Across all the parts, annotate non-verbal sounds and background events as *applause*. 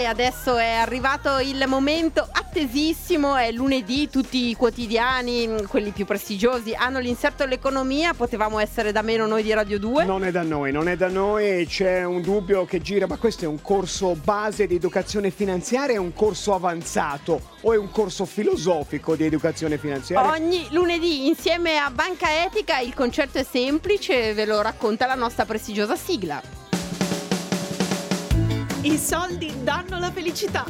E adesso è arrivato il momento attesissimo, è lunedì, tutti i quotidiani, quelli più prestigiosi, hanno l'inserto all'economia, potevamo essere da meno noi di Radio 2. Non è da noi, non è da noi, c'è un dubbio che gira, ma questo è un corso base di educazione finanziaria, è un corso avanzato o è un corso filosofico di educazione finanziaria? Ogni lunedì insieme a Banca Etica il concetto è semplice, ve lo racconta la nostra prestigiosa sigla. I soldi danno la felicità.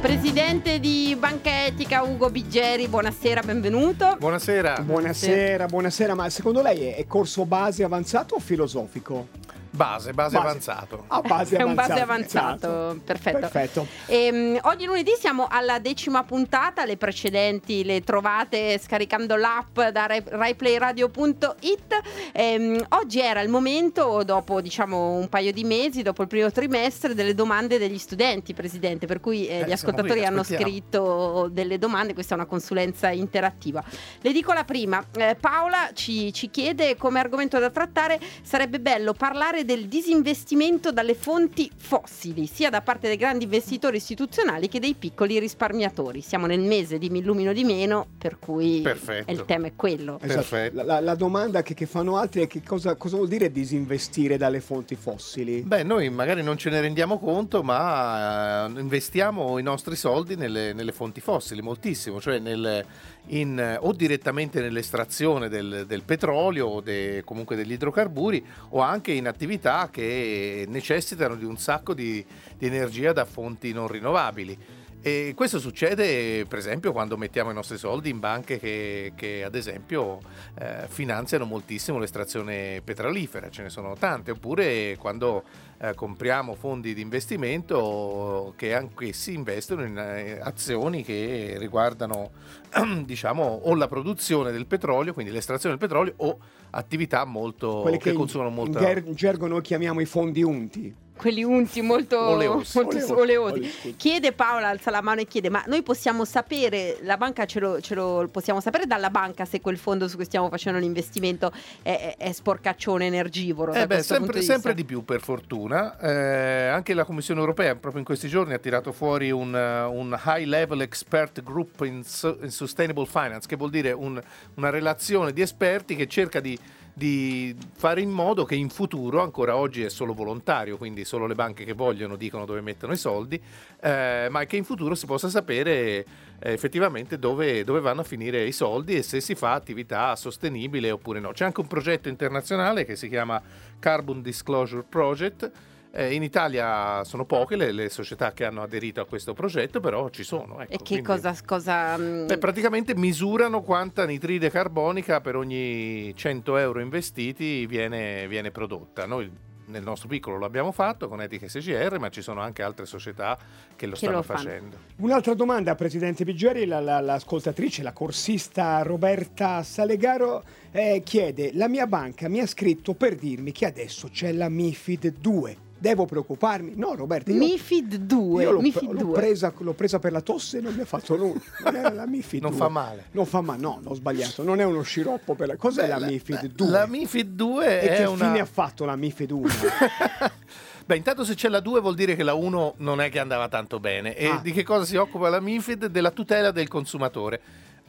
Presidente di Banca Etica Ugo Biggeri, buonasera, benvenuto. Buonasera. Buonasera, buonasera, ma secondo lei è corso base avanzato o filosofico? Base, base, base, avanzato. Ah, base *laughs* è un base avanzato, esatto. perfetto. Perfetto. Ehm, oggi lunedì siamo alla decima puntata, le precedenti le trovate scaricando l'app da raiplayradio.it. Ehm, oggi era il momento, dopo diciamo un paio di mesi, dopo il primo trimestre, delle domande degli studenti, Presidente, per cui eh, Eh, gli ascoltatori qui, hanno scritto delle domande, questa è una consulenza interattiva. Le dico la prima, eh, Paola ci, ci chiede come argomento da trattare sarebbe bello parlare del disinvestimento dalle fonti fossili, sia da parte dei grandi investitori istituzionali che dei piccoli risparmiatori. Siamo nel mese di Mi illumino di meno, per cui Perfetto. il tema è quello. Esatto. La, la- la domanda che, che fanno altri è che cosa, cosa vuol dire disinvestire dalle fonti fossili? Beh, noi magari non ce ne rendiamo conto, ma eh, investiamo i nostri soldi nelle, nelle fonti fossili, moltissimo, cioè nel- in, o direttamente nell'estrazione del, del petrolio o de- comunque degli idrocarburi o anche in attività che necessitano di un sacco di, di energia da fonti non rinnovabili. E questo succede per esempio quando mettiamo i nostri soldi in banche che, che, ad esempio eh, finanziano moltissimo l'estrazione petrolifera, ce ne sono tante, oppure quando eh, compriamo fondi di investimento che anch'essi investono in eh, azioni che riguardano *clears throat* diciamo o la produzione del petrolio, quindi l'estrazione del petrolio o attività molto Quelle che, che, consumano molto in gergo noi chiamiamo i fondi unti. Quelli unti molto *laughs* Oleosi. molto Oleosi. oleosi. Oleosi. Chiede Paola, alza la mano e chiede: Ma noi possiamo sapere, la banca ce lo, ce lo possiamo sapere dalla banca se quel fondo su cui stiamo facendo l'investimento è, è- sporcaccione energivoro? Eh beh, sempre, di sempre di più per fortuna. Eh, anche la Commissione europea proprio in questi giorni ha tirato fuori un, un High Level Expert Group in, in Sustainable Finance, che vuol dire un- una relazione di esperti che cerca di, di fare in modo che in futuro, ancora oggi è solo volontario, quindi solo le banche che vogliono dicono dove mettono i soldi, eh, ma che in futuro si possa sapere eh, effettivamente dove, dove vanno a finire i soldi e se si fa attività sostenibile oppure no. C'è anche un progetto internazionale che si chiama Carbon Disclosure Project. Eh, in Italia sono poche le, le società che hanno aderito a questo progetto, però ci sono. ecco, E che quindi- cosa. cosa mm, Beh, praticamente misurano quanta nitride carbonica per ogni 100 euro investiti viene, viene prodotta. Noi nel nostro piccolo lo abbiamo fatto con Etica SGR, ma ci sono anche altre società che lo Che stanno lo facendo. Un'altra domanda, Presidente Biggeri, la- la- l'ascoltatrice, la corsista Roberta Salegaro eh, chiede, la mia banca mi ha scritto per dirmi che adesso c'è la MIFID 2. Devo preoccuparmi? No, Roberta, io, Mifid 2. io l'ho, Mifid l'ho 2. presa, l'ho presa per la tosse e non mi ha fatto nulla. Non era la MIFID Non 2. fa male. Non fa male, no, ho sbagliato. Non è uno sciroppo per la... Cos'è la, MIFID 2? La MIFID 2 e è che una... fine ha fatto la MIFID 1? *laughs* Beh, intanto se c'è la 2 vuol dire che la 1 non è che andava tanto bene. E Ah. di che cosa si occupa la MIFID? Della tutela del consumatore.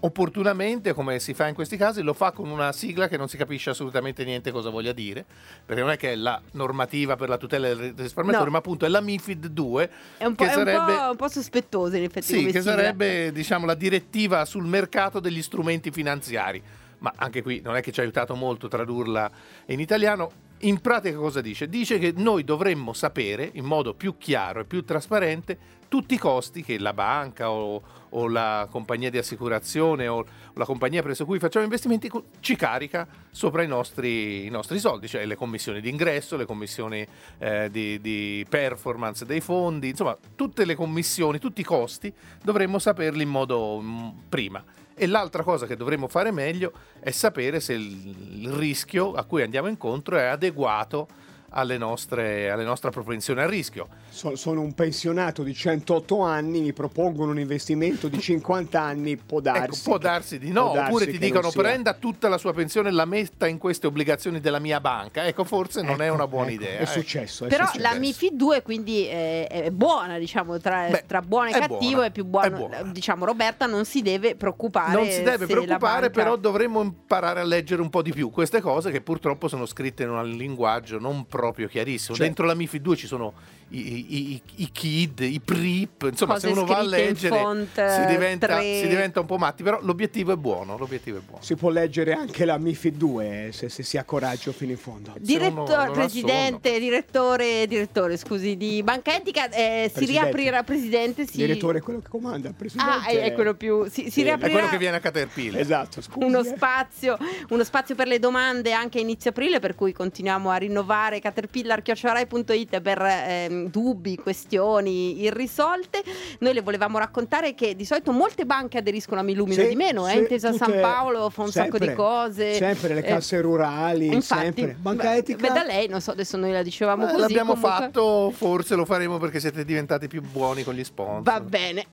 Opportunamente, come si fa in questi casi, lo fa con una sigla che non si capisce assolutamente niente cosa voglia dire, perché non è che è la normativa per la tutela del risparmiatore, No. ma appunto è la MIFID 2, È un po', che è un sarebbe... po', un po' sospettoso in effetti. Sì, che sigla. sarebbe diciamo, la direttiva sul mercato degli strumenti finanziari. Ma anche qui non è che ci ha aiutato molto tradurla in italiano. In pratica cosa dice? Dice che noi dovremmo sapere in modo più chiaro e più trasparente tutti i costi che la banca o, o la compagnia di assicurazione o la compagnia presso cui facciamo investimenti ci carica sopra i nostri, i nostri soldi, cioè le commissioni di ingresso, le commissioni eh, di, di performance dei fondi, insomma tutte le commissioni, tutti i costi dovremmo saperli in modo mm, prima. E l'altra cosa che dovremmo fare meglio è sapere se il, il rischio a cui andiamo incontro è adeguato alle nostre, alle nostre propensioni a rischio. So- sono un pensionato di 108 anni, mi propongono un investimento di 50 anni, può darsi. Ecco, può che- darsi di no, darsi oppure ti dicono prenda tutta la sua pensione e la metta in queste obbligazioni della mia banca. Ecco, forse non è Ecco, una buona ecco, idea. È eh. successo. È Però successo. la MIFID 2 quindi è, è buona, diciamo, tra, Beh, tra buono e cattivo buona, è più buono. è buona. Diciamo, Roberta non si deve preoccupare. Non si deve preoccupare, banca- però dovremmo imparare a leggere un po' di più queste cose che purtroppo sono scritte in un linguaggio non proprio chiarissimo. Certo. Dentro la MIFID 2 ci sono i, i- i- i KID, i PRIP, insomma Cose se uno va a leggere font, si, diventa, tre. si diventa un po' matti, però l'obiettivo è buono, l'obiettivo è buono. Si può leggere anche la MIFID 2 se, se si ha coraggio fino in fondo. Ha presidente, direttore, direttore, scusi, di Banca Etica, eh, si riaprirà, presidente, si... Il direttore è quello che comanda, il presidente. Ah, è, è quello più... Si, si Sì, è È riaprirà quello che viene a Caterpillar. Esatto, scusi. uno eh. spazio, uno spazio per le domande anche a inizio aprile, per cui continuiamo a rinnovare caterpillar.it per ehm, dubbi, questioni irrisolte. Noi le volevamo raccontare che di solito molte banche aderiscono a Mi Illumina Sì, di meno, eh, Intesa San tutte- Paolo fa un sacco di sempre, cose. Sempre le Eh, casse rurali, Infatti, sempre. Banca beh, etica. beh, da lei, non so, adesso noi la dicevamo Eh, così. l'abbiamo comunque- fatto, forse lo faremo perché siete diventati più buoni con gli sponsor. Va bene.